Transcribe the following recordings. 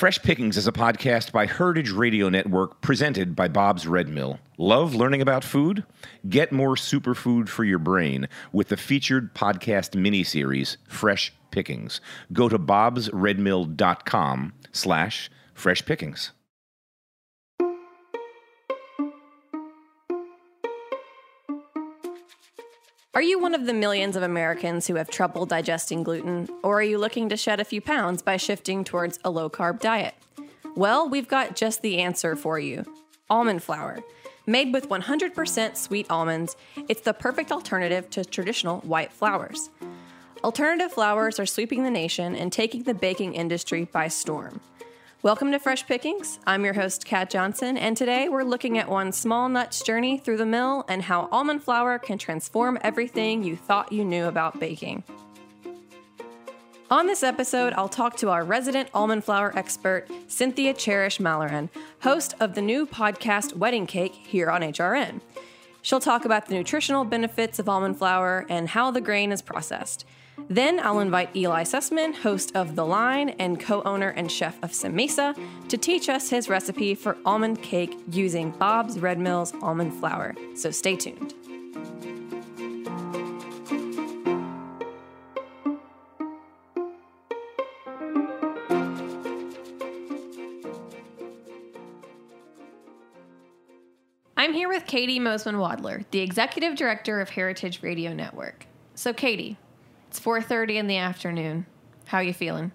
Fresh Pickings is a podcast by Heritage Radio Network presented by Bob's Red Mill. Love learning about food? Get more superfood for your brain with the featured podcast miniseries, Fresh Pickings. Go to bobsredmill.com slash fresh pickings. Are you one of the millions of Americans who have trouble digesting gluten, or are you looking to shed a few pounds by shifting towards a low carb diet? Well, we've got just the answer for you almond flour. Made with 100% sweet almonds, it's the perfect alternative to traditional white flours. Alternative flours are sweeping the nation and taking the baking industry by storm. Welcome to Fresh Pickings. I'm your host, Kat Johnson, and today we're looking at one small nut's journey through the mill and how almond flour can transform everything you thought you knew about baking. On this episode, I'll talk to our resident almond flour expert, Cynthia Cherish Malaran, host of the new podcast Wedding Cake here on HRN. She'll talk about the nutritional benefits of almond flour and how the grain is processed. Then I'll invite Eli Sussman, host of The Line and co owner and chef of Samesa, to teach us his recipe for almond cake using Bob's Red Mill's almond flour. So stay tuned. I'm here with Caity Moseman Wadler, the executive director of Heritage Radio Network. So, Caity, it's 4:30 in the afternoon. How are you feeling?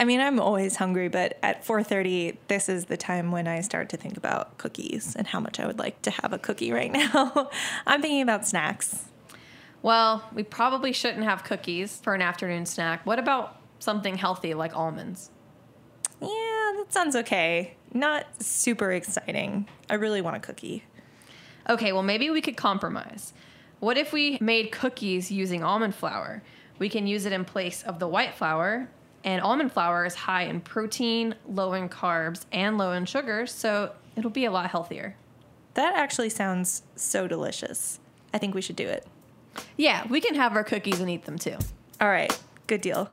I mean, I'm always hungry, but at 4:30, this is the time when I start to think about cookies and how much I would like to have a cookie right now. I'm thinking about snacks. Well, we probably shouldn't have cookies for an afternoon snack. What about something healthy like almonds? Yeah, that sounds okay. Not super exciting. I really want a cookie. Okay, well, maybe we could compromise. What if we made cookies using almond flour? We can use it in place of the white flour. And almond flour is high in protein, low in carbs, and low in sugar, so it'll be a lot healthier. That actually sounds so delicious. I think we should do it. Yeah, we can have our cookies and eat them too. All right, good deal.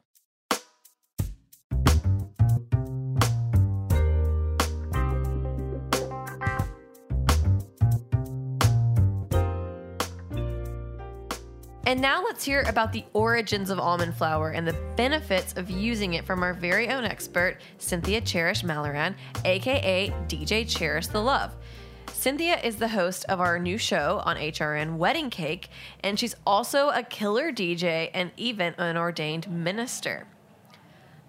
And now let's hear about the origins of almond flour and the benefits of using it from our very own expert, Cynthia Cherish Malaran, aka DJ Cherish the Love. Cynthia is the host of our new show on HRN Wedding Cake, and she's also a killer DJ and even an ordained minister.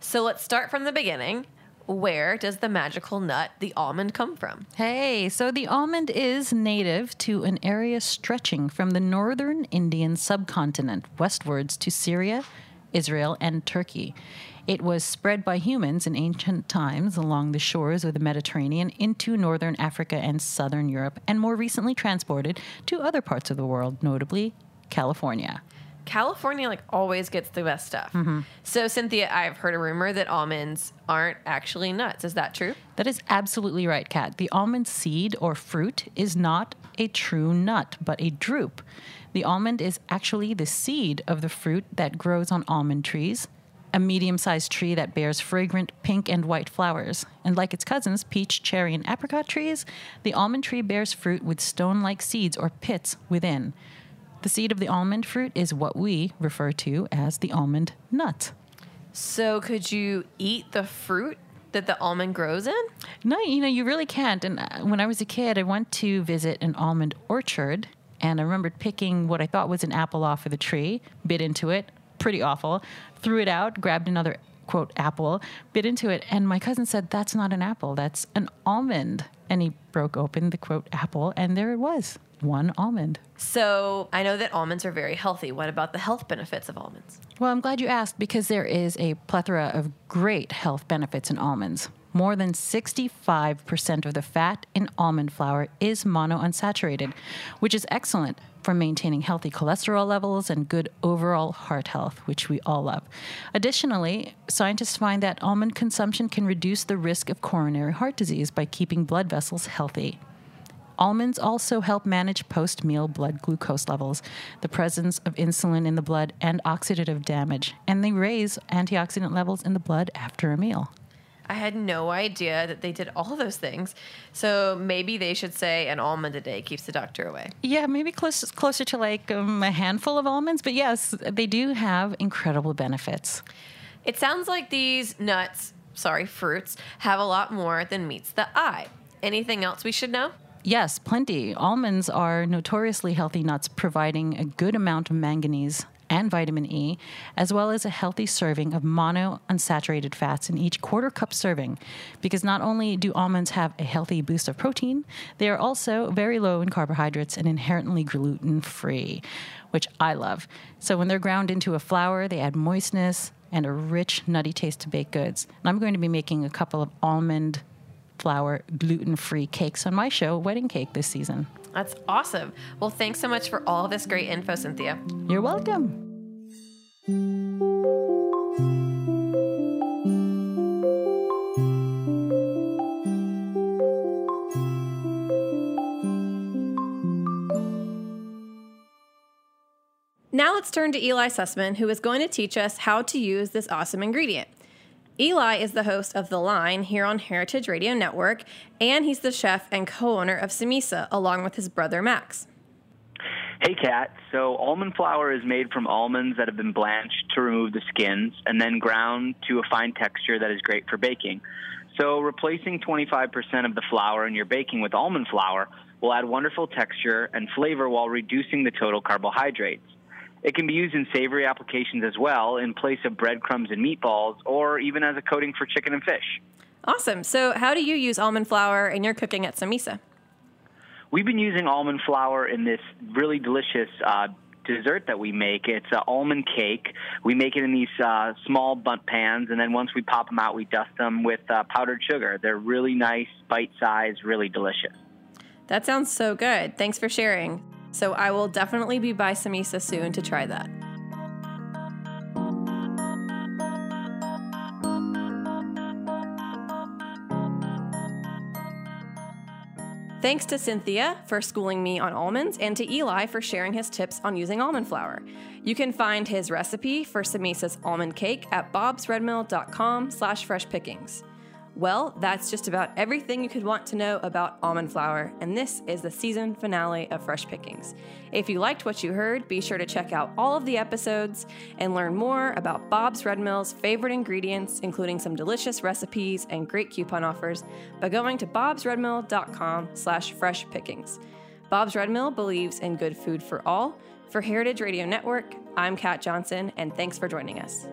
So let's start from the beginning where does the magical nut, the almond, come from? Hey, so the almond is native to an area stretching from the northern Indian subcontinent westwards to Syria, Israel, and Turkey. It was spread by humans in ancient times along the shores of the Mediterranean into northern Africa and southern Europe, and more recently transported to other parts of the world, notably California. California like always gets the best stuff. Mm-hmm. So Cynthia, I've heard a rumor that almonds aren't actually nuts. Is that true? That is absolutely right, Kat. The almond seed or fruit is not a true nut, but a drupe. The almond is actually the seed of the fruit that grows on almond trees, a medium sized tree that bears fragrant pink and white flowers. And like its cousins, peach, cherry, and apricot trees, the almond tree bears fruit with stone like seeds or pits within. The seed of the almond fruit is what we refer to as the almond nut. So could you eat the fruit that the almond grows in? No, you know, you really can't. And uh, when I was a kid, I went to visit an almond orchard and I remembered picking what I thought was an apple off of the tree, bit into it, pretty awful, threw it out, grabbed another quote apple, bit into it, and my cousin said, That's not an apple, that's an almond. And he broke open the quote apple, and there it was one almond. So I know that almonds are very healthy. What about the health benefits of almonds? Well, I'm glad you asked because there is a plethora of great health benefits in almonds. More than 65% of the fat in almond flour is monounsaturated, which is excellent for maintaining healthy cholesterol levels and good overall heart health, which we all love. Additionally, scientists find that almond consumption can reduce the risk of coronary heart disease by keeping blood vessels healthy. Almonds also help manage post meal blood glucose levels, the presence of insulin in the blood, and oxidative damage, and they raise antioxidant levels in the blood after a meal. I had no idea that they did all those things. So maybe they should say an almond a day keeps the doctor away. Yeah, maybe close, closer to like um, a handful of almonds, but yes, they do have incredible benefits. It sounds like these nuts, sorry, fruits, have a lot more than meets the eye. Anything else we should know? Yes, plenty. Almonds are notoriously healthy nuts, providing a good amount of manganese and vitamin E, as well as a healthy serving of monounsaturated fats in each quarter cup serving. Because not only do almonds have a healthy boost of protein, they are also very low in carbohydrates and inherently gluten free, which I love. So when they're ground into a flour, they add moistness and a rich, nutty taste to baked goods. And I'm going to be making a couple of almond flour gluten free cakes on my show, Wedding Cake, this season. That's awesome. Well, thanks so much for all this great info, Cynthia. You're welcome. Now let's turn to Eli Sussman, who is going to teach us how to use this awesome ingredient. Eli is the host of The Line here on Heritage Radio Network, and he's the chef and co owner of Samesa, along with his brother Max. Hey, Kat. So, almond flour is made from almonds that have been blanched to remove the skins and then ground to a fine texture that is great for baking. So, replacing 25% of the flour in your baking with almond flour will add wonderful texture and flavor while reducing the total carbohydrates. It can be used in savory applications as well, in place of breadcrumbs and meatballs, or even as a coating for chicken and fish. Awesome. So, how do you use almond flour in your cooking at Samesa? We've been using almond flour in this really delicious uh, dessert that we make. It's an almond cake. We make it in these uh, small bundt pans, and then once we pop them out, we dust them with uh, powdered sugar. They're really nice, bite sized, really delicious. That sounds so good. Thanks for sharing. So I will definitely be by Samesa soon to try that. Thanks to Cynthia for schooling me on almonds and to Eli for sharing his tips on using almond flour. You can find his recipe for Samesa's almond cake at bobsredmill.com slash freshpickings. Well, that's just about everything you could want to know about almond flour, and this is the season finale of Fresh Pickings. If you liked what you heard, be sure to check out all of the episodes and learn more about Bob's Red Mill's favorite ingredients, including some delicious recipes and great coupon offers, by going to bobsredmill.com slash freshpickings. Bob's Red Mill believes in good food for all. For Heritage Radio Network, I'm Kat Johnson, and thanks for joining us.